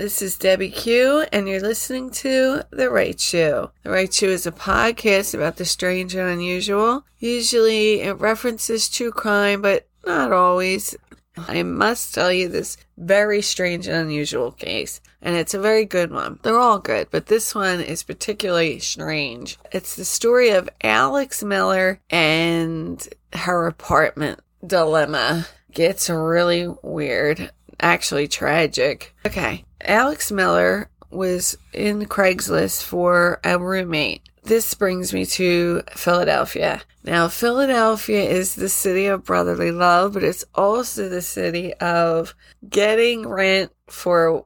This is Debbie Q, and you're listening to The Right Shoe. The Right Shoe is a podcast about the strange and unusual. Usually it references true crime, but not always. I must tell you this very strange and unusual case, and it's a very good one. They're all good, but this one is particularly strange. It's the story of Alex Miller and her apartment dilemma. Gets really weird, actually tragic. Okay, Alex Miller was in Craigslist for a roommate. This brings me to Philadelphia. Now, Philadelphia is the city of brotherly love, but it's also the city of getting rent for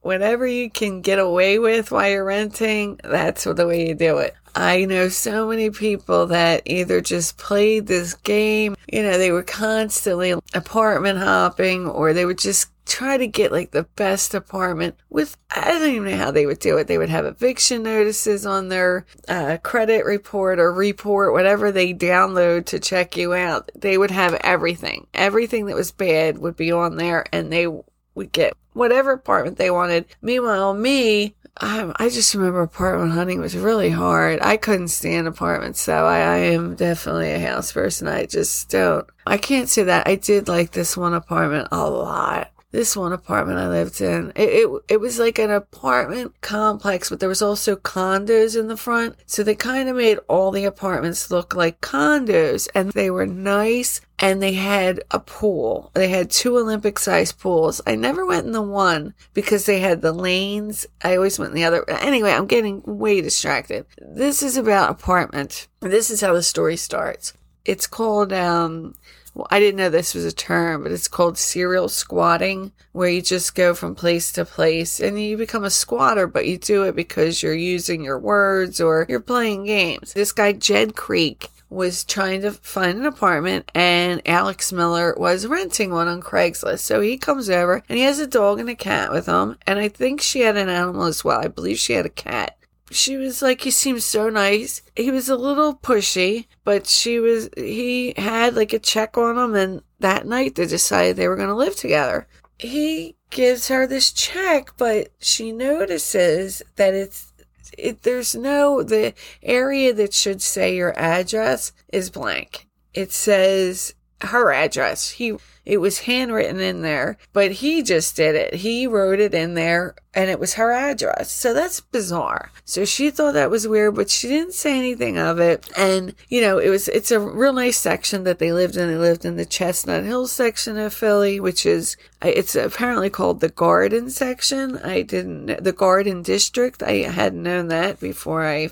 whatever you can get away with while you're renting. That's the way you do it. I know so many people that either just played this game, you know, they were constantly apartment hopping or they would just try to get like the best apartment with, I don't even know how they would do it. They would have eviction notices on their uh, credit report or report, whatever they download to check you out. They would have everything. Everything that was bad would be on there and they would get whatever apartment they wanted. Meanwhile, me, um, I just remember apartment hunting was really hard. I couldn't stand apartments, so I, I, am definitely a house person. I just don't. I can't say that. I did like this one apartment a lot this one apartment I lived in, it, it, it was like an apartment complex, but there was also condos in the front. So they kind of made all the apartments look like condos and they were nice and they had a pool. They had two Olympic sized pools. I never went in the one because they had the lanes. I always went in the other. Anyway, I'm getting way distracted. This is about apartment. This is how the story starts. It's called, um, well, I didn't know this was a term, but it's called serial squatting, where you just go from place to place and you become a squatter, but you do it because you're using your words or you're playing games. This guy, Jed Creek, was trying to find an apartment and Alex Miller was renting one on Craigslist. So he comes over and he has a dog and a cat with him. And I think she had an animal as well. I believe she had a cat she was like, he seems so nice. He was a little pushy, but she was, he had like a check on him. And that night they decided they were going to live together. He gives her this check, but she notices that it's, it, there's no, the area that should say your address is blank. It says her address. He it was handwritten in there, but he just did it. He wrote it in there and it was her address. So that's bizarre. So she thought that was weird, but she didn't say anything of it. And, you know, it was, it's a real nice section that they lived in. They lived in the Chestnut Hill section of Philly, which is, it's apparently called the Garden section. I didn't, the Garden District. I hadn't known that before I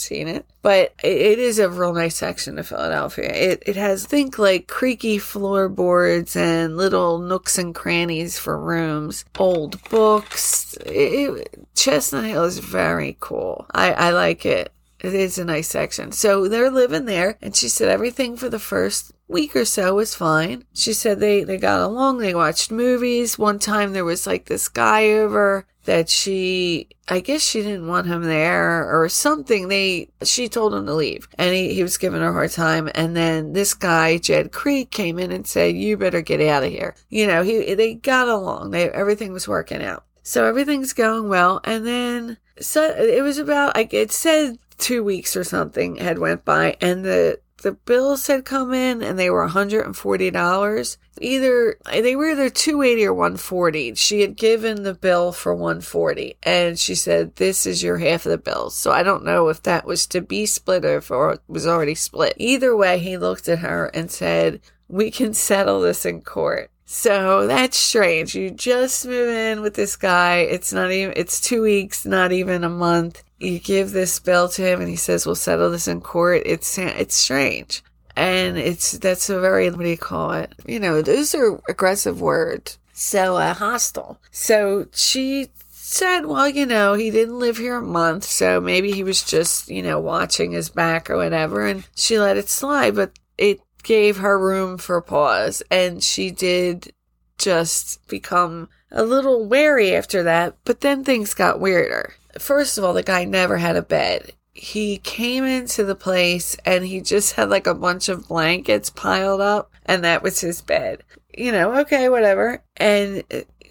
seen it, but it is a real nice section of Philadelphia. It it has think like creaky floorboards and little nooks and crannies for rooms, old books. It, Chestnut Hill is very cool. I I like it. It is a nice section. So they're living there, and she said everything for the first week or so was fine. She said they, they got along, they watched movies. One time there was like this guy over that she, I guess she didn't want him there or something. They, she told him to leave and he, he was giving her a hard time. And then this guy, Jed Creek, came in and said, you better get out of here. You know, he, they got along. They, everything was working out. So everything's going well. And then, so it was about, like, it said two weeks or something had went by and the the bills had come in and they were $140. Either they were either 280 or 140. She had given the bill for 140 and she said, This is your half of the bill. So I don't know if that was to be split or if it was already split. Either way, he looked at her and said, We can settle this in court. So that's strange. You just move in with this guy. It's not even, it's two weeks, not even a month you give this bill to him and he says, we'll settle this in court. It's, it's strange. And it's, that's a very, what do you call it? You know, those are aggressive words. So, uh, hostile. So she said, well, you know, he didn't live here a month, so maybe he was just, you know, watching his back or whatever. And she let it slide, but it gave her room for pause. And she did just become a little wary after that. But then things got weirder. First of all, the guy never had a bed. He came into the place and he just had like a bunch of blankets piled up, and that was his bed. You know, okay, whatever. And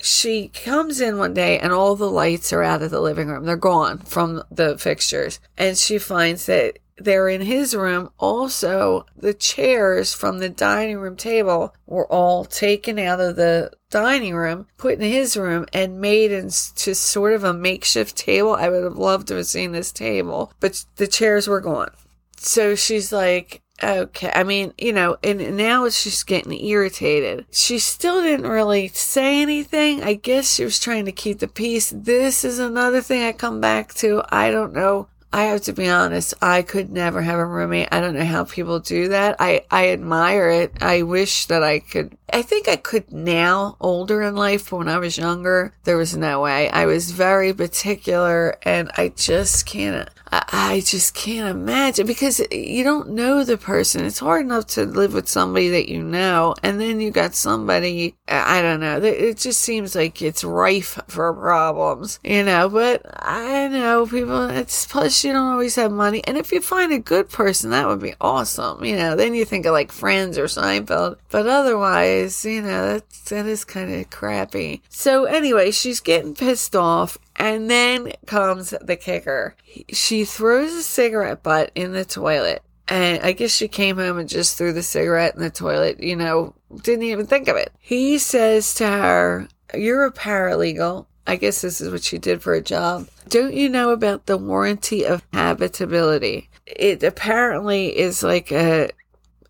she comes in one day and all the lights are out of the living room. They're gone from the fixtures. And she finds that they're in his room. Also, the chairs from the dining room table were all taken out of the dining room, put in his room, and made into sort of a makeshift table. I would have loved to have seen this table, but the chairs were gone. So she's like, Okay. I mean, you know, and now she's getting irritated. She still didn't really say anything. I guess she was trying to keep the peace. This is another thing I come back to. I don't know. I have to be honest. I could never have a roommate. I don't know how people do that. I, I admire it. I wish that I could. I think I could now, older in life, but when I was younger, there was no way. I was very particular and I just can't. I just can't imagine because you don't know the person. It's hard enough to live with somebody that you know, and then you got somebody, I don't know, it just seems like it's rife for problems, you know, but I know people, it's plus you don't always have money. And if you find a good person, that would be awesome, you know, then you think of like Friends or Seinfeld, but otherwise, you know, that, that is kind of crappy. So anyway, she's getting pissed off and then comes the kicker. She throws a cigarette butt in the toilet. And I guess she came home and just threw the cigarette in the toilet, you know, didn't even think of it. He says to her, You're a paralegal. I guess this is what she did for a job. Don't you know about the warranty of habitability? It apparently is like a,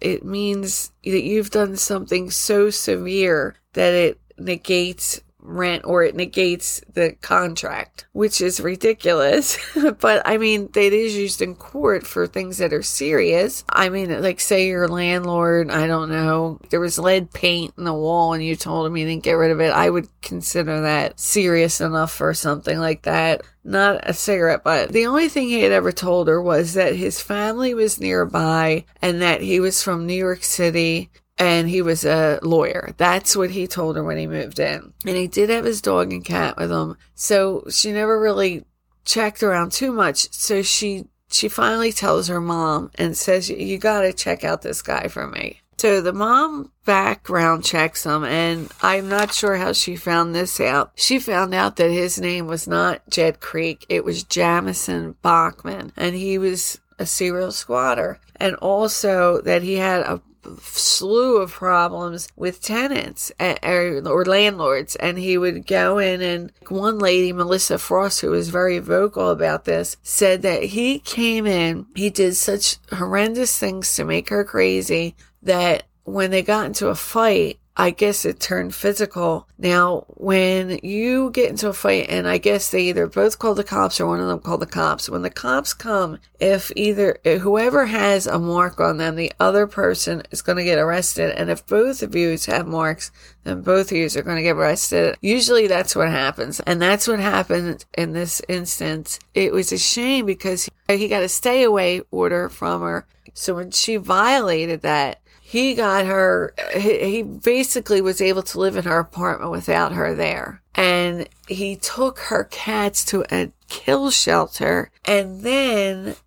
it means that you've done something so severe that it negates rent or it negates the contract, which is ridiculous. but I mean, it is used in court for things that are serious. I mean, like say your landlord, I don't know, there was lead paint in the wall and you told him you didn't get rid of it. I would consider that serious enough for something like that. Not a cigarette butt. The only thing he had ever told her was that his family was nearby and that he was from New York City and he was a lawyer. That's what he told her when he moved in. And he did have his dog and cat with him. So she never really checked around too much. So she, she finally tells her mom and says, you gotta check out this guy for me. So the mom background checks him, and I'm not sure how she found this out. She found out that his name was not Jed Creek, it was Jamison Bachman, and he was a serial squatter, and also that he had a slew of problems with tenants or, or landlords. And he would go in and one lady, Melissa Frost, who was very vocal about this, said that he came in, he did such horrendous things to make her crazy that when they got into a fight, I guess it turned physical. Now, when you get into a fight, and I guess they either both call the cops or one of them call the cops, when the cops come, if either whoever has a mark on them, the other person is going to get arrested. And if both of you have marks, then both of you are going to get arrested. Usually that's what happens. And that's what happened in this instance. It was a shame because he got a stay away order from her. So when she violated that, he got her, he basically was able to live in her apartment without her there. And he took her cats to a kill shelter. And then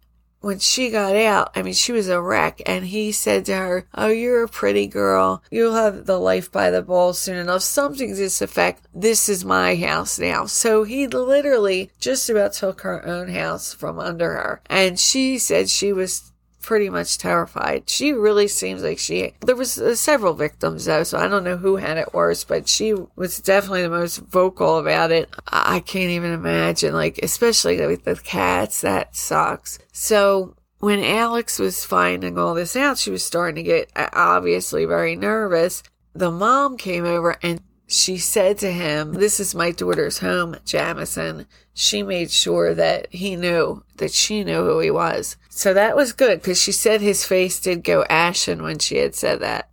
when she got out, I mean, she was a wreck. And he said to her, Oh, you're a pretty girl. You'll have the life by the balls soon enough. Something to this effect. This is my house now. So he literally just about took her own house from under her. And she said she was pretty much terrified. She really seems like she. There was uh, several victims though, so I don't know who had it worse, but she was definitely the most vocal about it. I can't even imagine, like especially with the cats. That sucks. So when Alex was finding all this out, she was starting to get uh, obviously very nervous. The mom came over and she said to him, This is my daughter's home, Jamison. She made sure that he knew that she knew who he was. So that was good because she said his face did go ashen when she had said that.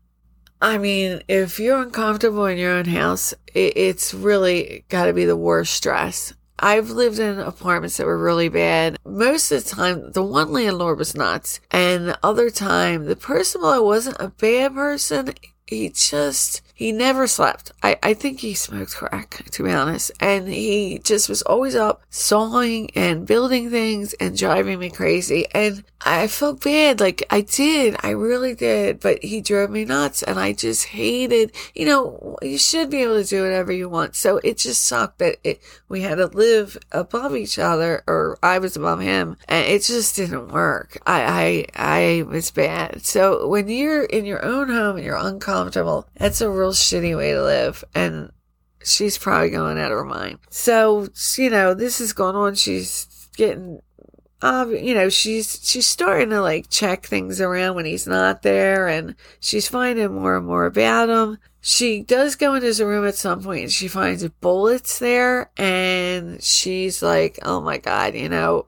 I mean, if you're uncomfortable in your own house, it's really got to be the worst stress. I've lived in apartments that were really bad. Most of the time, the one landlord was nuts. And the other time, the person, I wasn't a bad person, he just, he never slept. I, I think he smoked crack, to be honest. And he just was always up sawing and building things and driving me crazy. And I felt bad. Like I did. I really did. But he drove me nuts and I just hated, you know, you should be able to do whatever you want. So it just sucked that it, we had to live above each other or I was above him and it just didn't work. I, I, I was bad. So when you're in your own home and you're uncomfortable, that's a real shitty way to live. And she's probably going out of her mind. So, you know, this is going on. She's getting um, you know, she's she's starting to like check things around when he's not there, and she's finding more and more about him. She does go in his room at some point, and she finds bullets there, and she's like, "Oh my god, you know,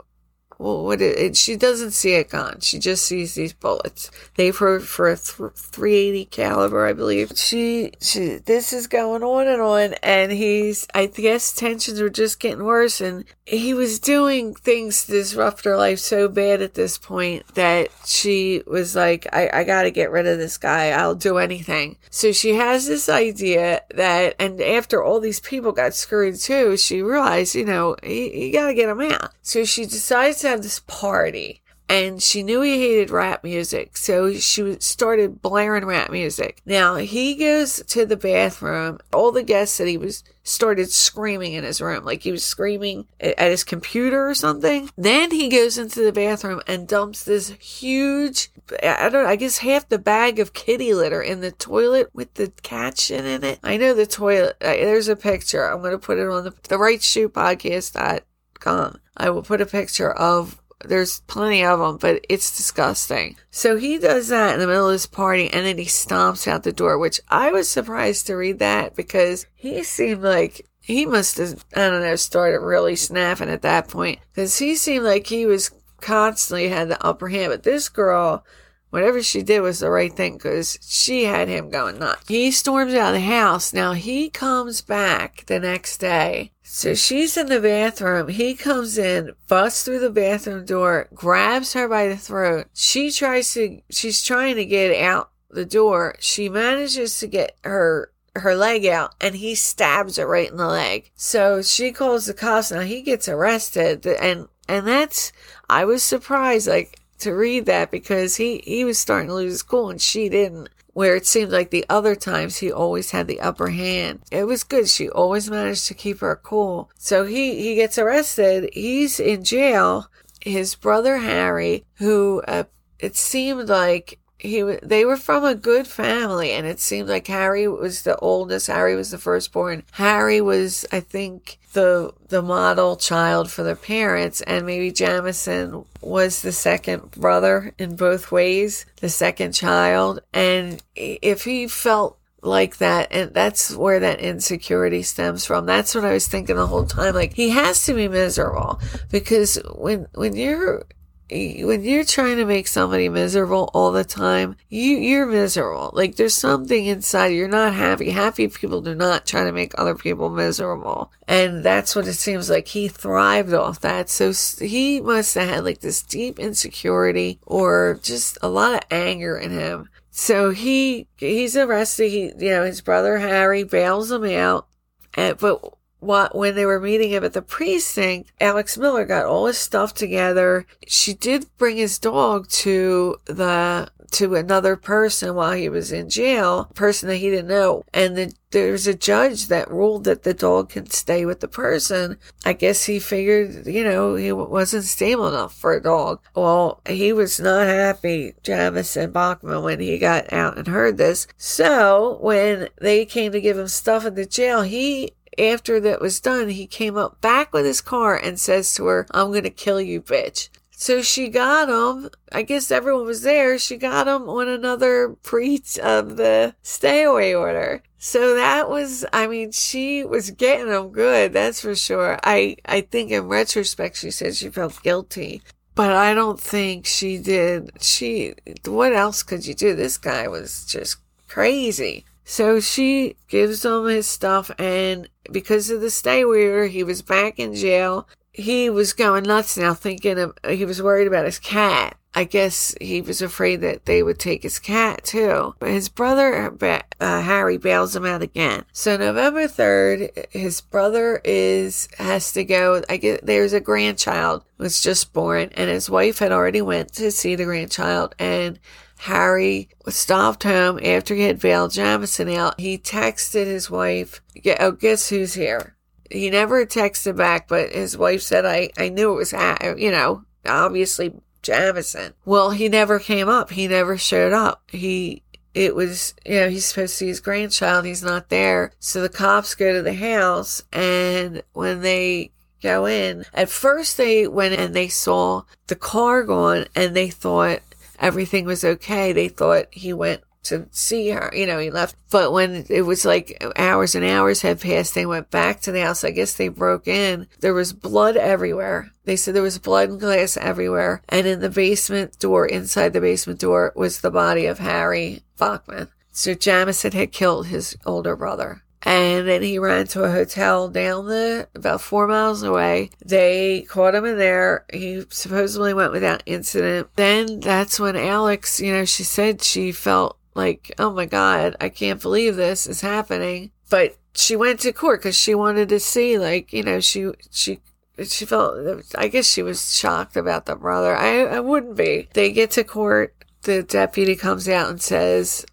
well, what it, it, she doesn't see a gun. She just sees these bullets. They've heard for a th- 380 caliber, I believe. She she this is going on and on, and he's I guess tensions were just getting worse, and he was doing things to disrupt her life so bad at this point that she was like, I I got to get rid of this guy. I'll do anything. So she has this idea that, and after all these people got screwed too, she realized, you know, you, you got to get him out. So she decides to have this party and she knew he hated rap music, so she started blaring rap music. Now he goes to the bathroom. All the guests said he was started screaming in his room, like he was screaming at his computer or something. Then he goes into the bathroom and dumps this huge, I don't know, I guess half the bag of kitty litter in the toilet with the shit in it. I know the toilet. There's a picture. I'm going to put it on the, the right shoe podcast I will put a picture of there's plenty of them, but it's disgusting. So he does that in the middle of his party and then he stomps out the door, which I was surprised to read that because he seemed like he must have, I don't know, started really snapping at that point because he seemed like he was constantly had the upper hand. But this girl, whatever she did was the right thing because she had him going nuts. He storms out of the house. Now he comes back the next day so she's in the bathroom. He comes in, busts through the bathroom door, grabs her by the throat. She tries to, she's trying to get out the door. She manages to get her her leg out and he stabs her right in the leg. So she calls the cops. Now he gets arrested and and that's I was surprised like to read that because he he was starting to lose his cool and she didn't where it seemed like the other times he always had the upper hand. It was good. She always managed to keep her cool. So he, he gets arrested. He's in jail. His brother Harry, who uh, it seemed like he they were from a good family and it seemed like Harry was the oldest Harry was the firstborn. Harry was I think the the model child for their parents and maybe Jamison was the second brother in both ways the second child. And if he felt like that and that's where that insecurity stems from. That's what i was thinking the whole time like he has to be miserable because when when you're when you're trying to make somebody miserable all the time, you, you're miserable. Like there's something inside, you're not happy. Happy people do not try to make other people miserable. And that's what it seems like. He thrived off that. So he must have had like this deep insecurity or just a lot of anger in him. So he, he's arrested. He, you know, his brother Harry bails him out. And, but when they were meeting him at the precinct, Alex Miller got all his stuff together. She did bring his dog to the to another person while he was in jail, person that he didn't know. And the, was a judge that ruled that the dog can stay with the person. I guess he figured, you know, he wasn't stable enough for a dog. Well, he was not happy, Jamison Bachman, when he got out and heard this. So when they came to give him stuff in the jail, he after that was done, he came up back with his car and says to her, I'm going to kill you, bitch. So she got him. I guess everyone was there. She got him on another breach of um, the stay away order. So that was, I mean, she was getting him good. That's for sure. I, I think in retrospect, she said she felt guilty, but I don't think she did. She, what else could you do? This guy was just crazy. So she gives him his stuff, and because of the stay order, he was back in jail. he was going nuts now thinking of, he was worried about his cat. I guess he was afraid that they would take his cat too. But his brother, uh, Harry, bails him out again. So November 3rd, his brother is, has to go. I get, there's a grandchild was just born and his wife had already went to see the grandchild and Harry stopped home after he had bailed Jamison out. He texted his wife, oh, guess who's here? He never texted back, but his wife said, I, I knew it was, you know, obviously Jamison. Well, he never came up. He never showed up. He, it was, you know, he's supposed to see his grandchild. He's not there. So the cops go to the house and when they go in, at first they went and they saw the car gone and they thought everything was okay. They thought he went to see her. You know, he left. But when it was like hours and hours had passed, they went back to the house. I guess they broke in. There was blood everywhere. They said there was blood and glass everywhere. And in the basement door, inside the basement door, was the body of Harry Bachman. So Jamison had killed his older brother. And then he ran to a hotel down the, about four miles away. They caught him in there. He supposedly went without incident. Then that's when Alex, you know, she said she felt like, oh my God, I can't believe this is happening. But she went to court because she wanted to see, like, you know, she, she, she felt, I guess she was shocked about the brother. I, I wouldn't be. They get to court. The deputy comes out and says,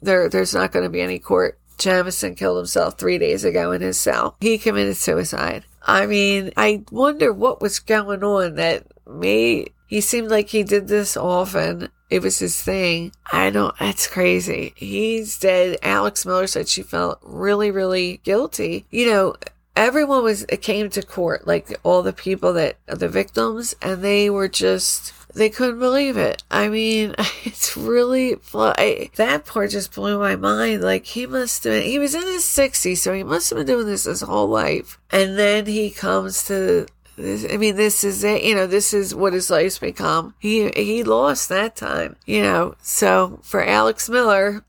there, there's not going to be any court. Jamison killed himself three days ago in his cell. He committed suicide. I mean, I wonder what was going on that made, he seemed like he did this often it was his thing. I don't, that's crazy. He's dead. Alex Miller said she felt really, really guilty. You know, everyone was, came to court, like all the people that, the victims, and they were just, they couldn't believe it. I mean, it's really, I, that part just blew my mind. Like, he must have, he was in his 60s, so he must have been doing this his whole life. And then he comes to this, I mean, this is it. You know, this is what his life's become. He he lost that time. You know, so for Alex Miller,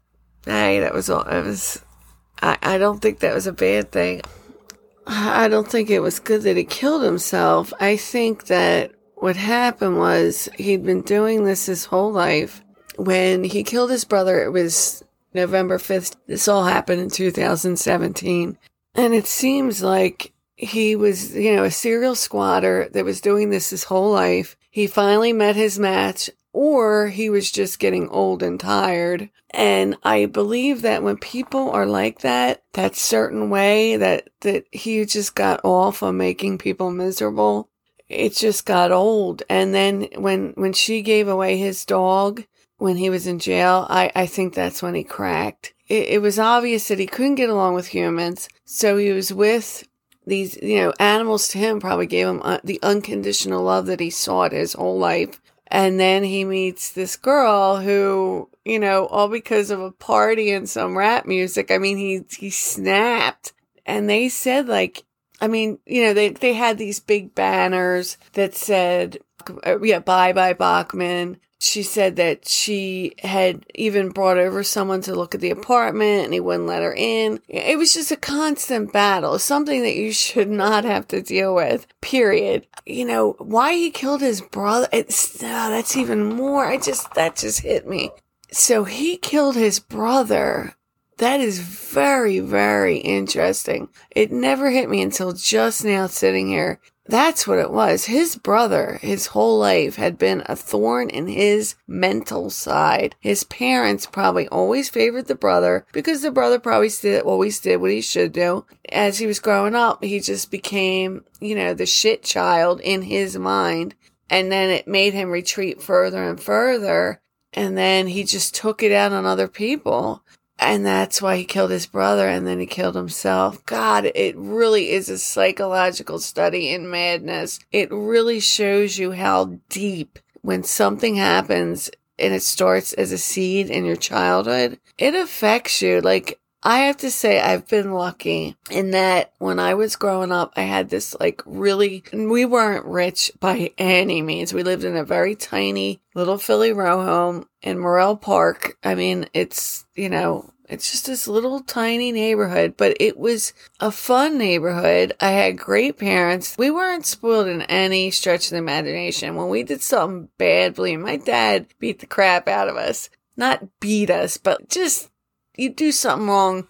hey, that was all. It was. I I don't think that was a bad thing. I don't think it was good that he killed himself. I think that what happened was he'd been doing this his whole life. When he killed his brother, it was November 5th. This all happened in 2017. And it seems like he was, you know, a serial squatter that was doing this his whole life. He finally met his match, or he was just getting old and tired. And I believe that when people are like that, that certain way that, that he just got off on making people miserable, it just got old. And then when, when she gave away his dog when he was in jail, I, I think that's when he cracked. It, it was obvious that he couldn't get along with humans. So he was with these, you know, animals to him probably gave him uh, the unconditional love that he sought his whole life. And then he meets this girl who, you know, all because of a party and some rap music. I mean, he, he snapped and they said like, I mean, you know, they, they had these big banners that said, uh, yeah, bye bye Bachman she said that she had even brought over someone to look at the apartment and he wouldn't let her in. It was just a constant battle, something that you should not have to deal with, period. You know, why he killed his brother, it's, oh, that's even more. I just, that just hit me. So he killed his brother. That is very, very interesting. It never hit me until just now sitting here that's what it was. His brother, his whole life, had been a thorn in his mental side. His parents probably always favored the brother because the brother probably did, always did what he should do. As he was growing up, he just became, you know, the shit child in his mind. And then it made him retreat further and further. And then he just took it out on other people. And that's why he killed his brother and then he killed himself. God, it really is a psychological study in madness. It really shows you how deep when something happens and it starts as a seed in your childhood, it affects you. Like I have to say, I've been lucky in that when I was growing up, I had this like really, we weren't rich by any means. We lived in a very tiny little Philly row home in Morrell Park. I mean, it's, you know, It's just this little tiny neighborhood, but it was a fun neighborhood. I had great parents. We weren't spoiled in any stretch of the imagination. When we did something badly, my dad beat the crap out of us. Not beat us, but just you do something wrong,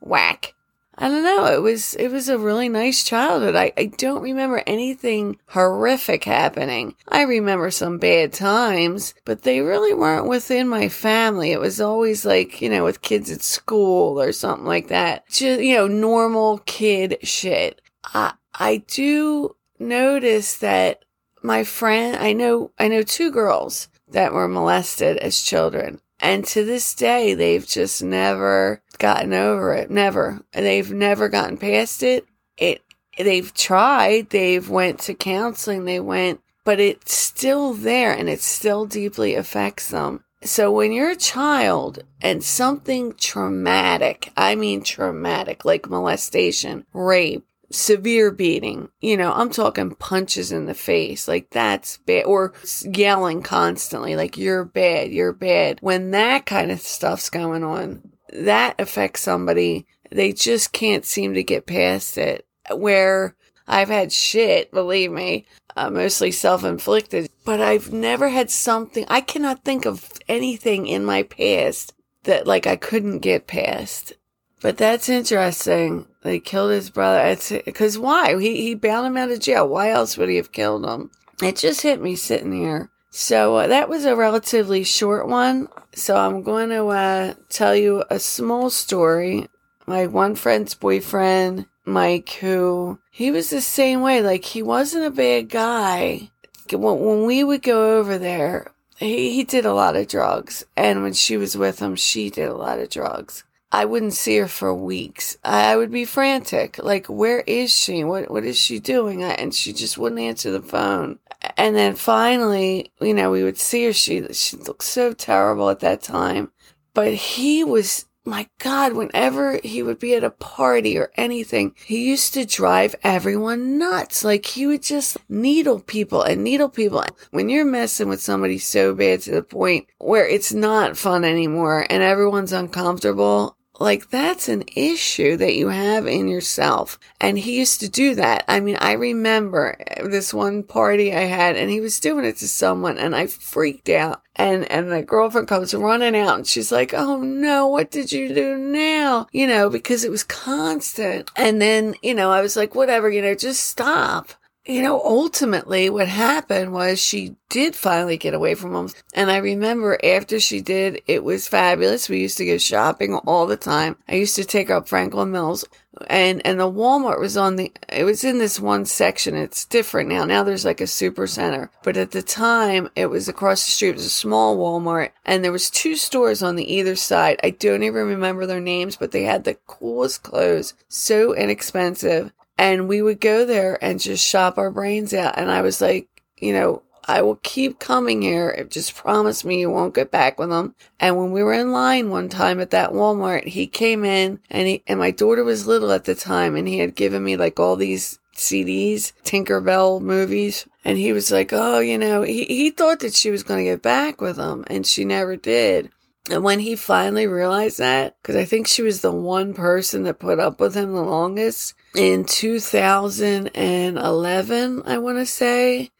whack. I don't know. It was it was a really nice childhood. I, I don't remember anything horrific happening. I remember some bad times, but they really weren't within my family. It was always like, you know, with kids at school or something like that. Just, you know, normal kid shit. I I do notice that my friend I know I know two girls that were molested as children. And to this day, they've just never gotten over it. Never. They've never gotten past it. It, they've tried. They've went to counseling. They went, but it's still there and it still deeply affects them. So when you're a child and something traumatic, I mean traumatic, like molestation, rape, severe beating. You know, I'm talking punches in the face. Like that's bad. Or yelling constantly, like you're bad, you're bad. When that kind of stuff's going on, that affects somebody. They just can't seem to get past it. Where I've had shit, believe me, uh, mostly self inflicted, but I've never had something, I cannot think of anything in my past that like I couldn't get past. But that's interesting. They killed his brother. Because why? He he bailed him out of jail. Why else would he have killed him? It just hit me sitting here. So uh, that was a relatively short one. So I'm going to uh, tell you a small story. My one friend's boyfriend, Mike, who he was the same way. Like he wasn't a bad guy. When, when we would go over there, he, he did a lot of drugs. And when she was with him, she did a lot of drugs. I wouldn't see her for weeks. I would be frantic. Like, where is she? What, what is she doing? And she just wouldn't answer the phone. And then finally, you know, we would see her. She, she looked so terrible at that time. But he was, my God, whenever he would be at a party or anything, he used to drive everyone nuts. Like he would just needle people and needle people. When you're messing with somebody so bad to the point where it's not fun anymore and everyone's uncomfortable, like that's an issue that you have in yourself. And he used to do that. I mean, I remember eh, this one party I had and he was doing it to someone and I freaked out. And, and the girlfriend comes running out and she's like, Oh no, what did you do now? You know, because it was constant. And then, you know, I was like, whatever, you know, just stop you know, ultimately what happened was she did finally get away from him. And I remember after she did, it was fabulous. We used to go shopping all the time. I used to take up Franklin Mills and, and the Walmart was on the, it was in this one section. It's different now. Now there's like a super center, but at the time it was across the street. It was a small Walmart and there was two stores on the either side. I don't even remember their names, but they had the coolest clothes. So inexpensive and we would go there and just shop our brains out. And I was like, you know, I will keep coming here. If just promise me you won't get back with them. And when we were in line one time at that Walmart, he came in and he, and my daughter was little at the time and he had given me like all these CDs, Tinkerbell movies. And he was like, oh, you know, he, he thought that she was going to get back with him and she never did. And when he finally realized that, because I think she was the one person that put up with him the longest, in 2011, I want to say,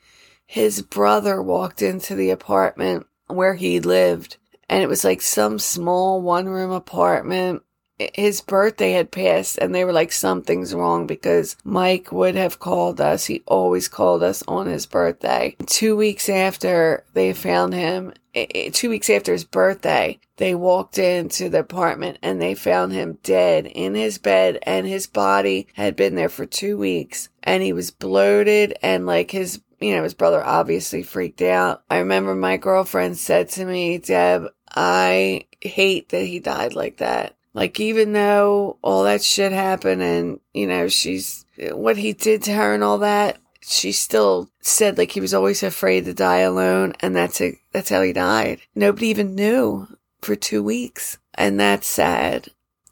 his brother walked into the apartment where he lived. And it was like some small one room apartment his birthday had passed and they were like, something's wrong because Mike would have called us. He always called us on his birthday. Two weeks after they found him, Eh, eh, two weeks after his birthday, they walked into the apartment and they found him dead in his bed and his body had been there for two weeks and he was bloated and like his you know, his brother obviously freaked out. I remember my girlfriend said to me, Deb, I hate that he died like that. Like, even though all that shit happened and, you know, she's, eh, what he did to her and all that, she still said like he was always afraid to die alone and that's it. That's how he died. Nobody even knew for two weeks. And that's sad.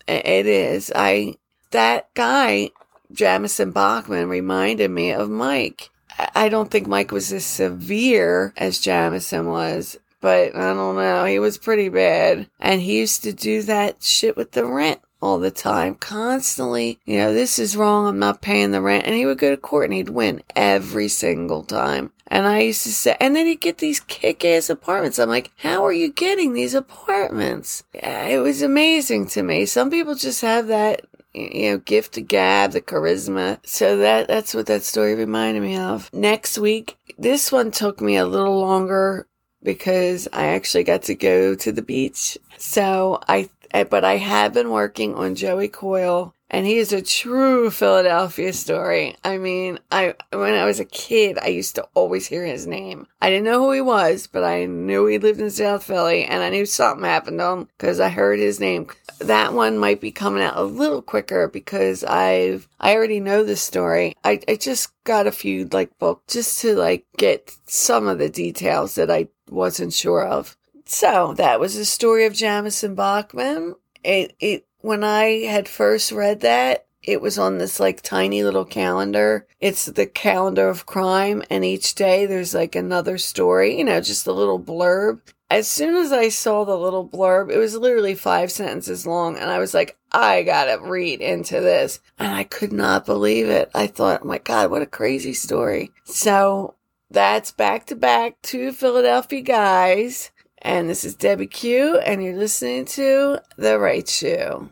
It is. I, that guy, Jamison Bachman reminded me of Mike. I don't think Mike was as severe as Jamison was, but I don't know. He was pretty bad. And he used to do that shit with the rent all the time, constantly. You know, this is wrong. I'm not paying the rent. And he would go to court and he'd win every single time. And I used to say, and then he'd get these kick ass apartments. I'm like, how are you getting these apartments? It was amazing to me. Some people just have that, you know, gift to gab, the charisma. So that, that's what that story reminded me of. Next week, this one took me a little longer because I actually got to go to the beach. So I, Eh, but I have been working on Joey Coyle and he is a true Philadelphia story. I mean, I when I was a kid, I used to always hear his name. I didn't know who he was, but I knew he lived in South Philly, and I knew something happened to him because I heard his name. That one might be coming out a little quicker because I've I already know the story. I I just got a few like books just to like get some of the details that I wasn't sure of. So that was the story of Jamison Bachman. It it when I had first read that, it was on this like tiny little calendar. It's the calendar of crime, and each day there's like another story, you know, just a little blurb. As soon as I saw the little blurb, it was literally five sentences long, and I was like, I gotta read into this. And I could not believe it. I thought, oh my God, what a crazy story. So that's back to back two Philadelphia guys. And this is Debbie Q, and you're listening to The Right Shoe.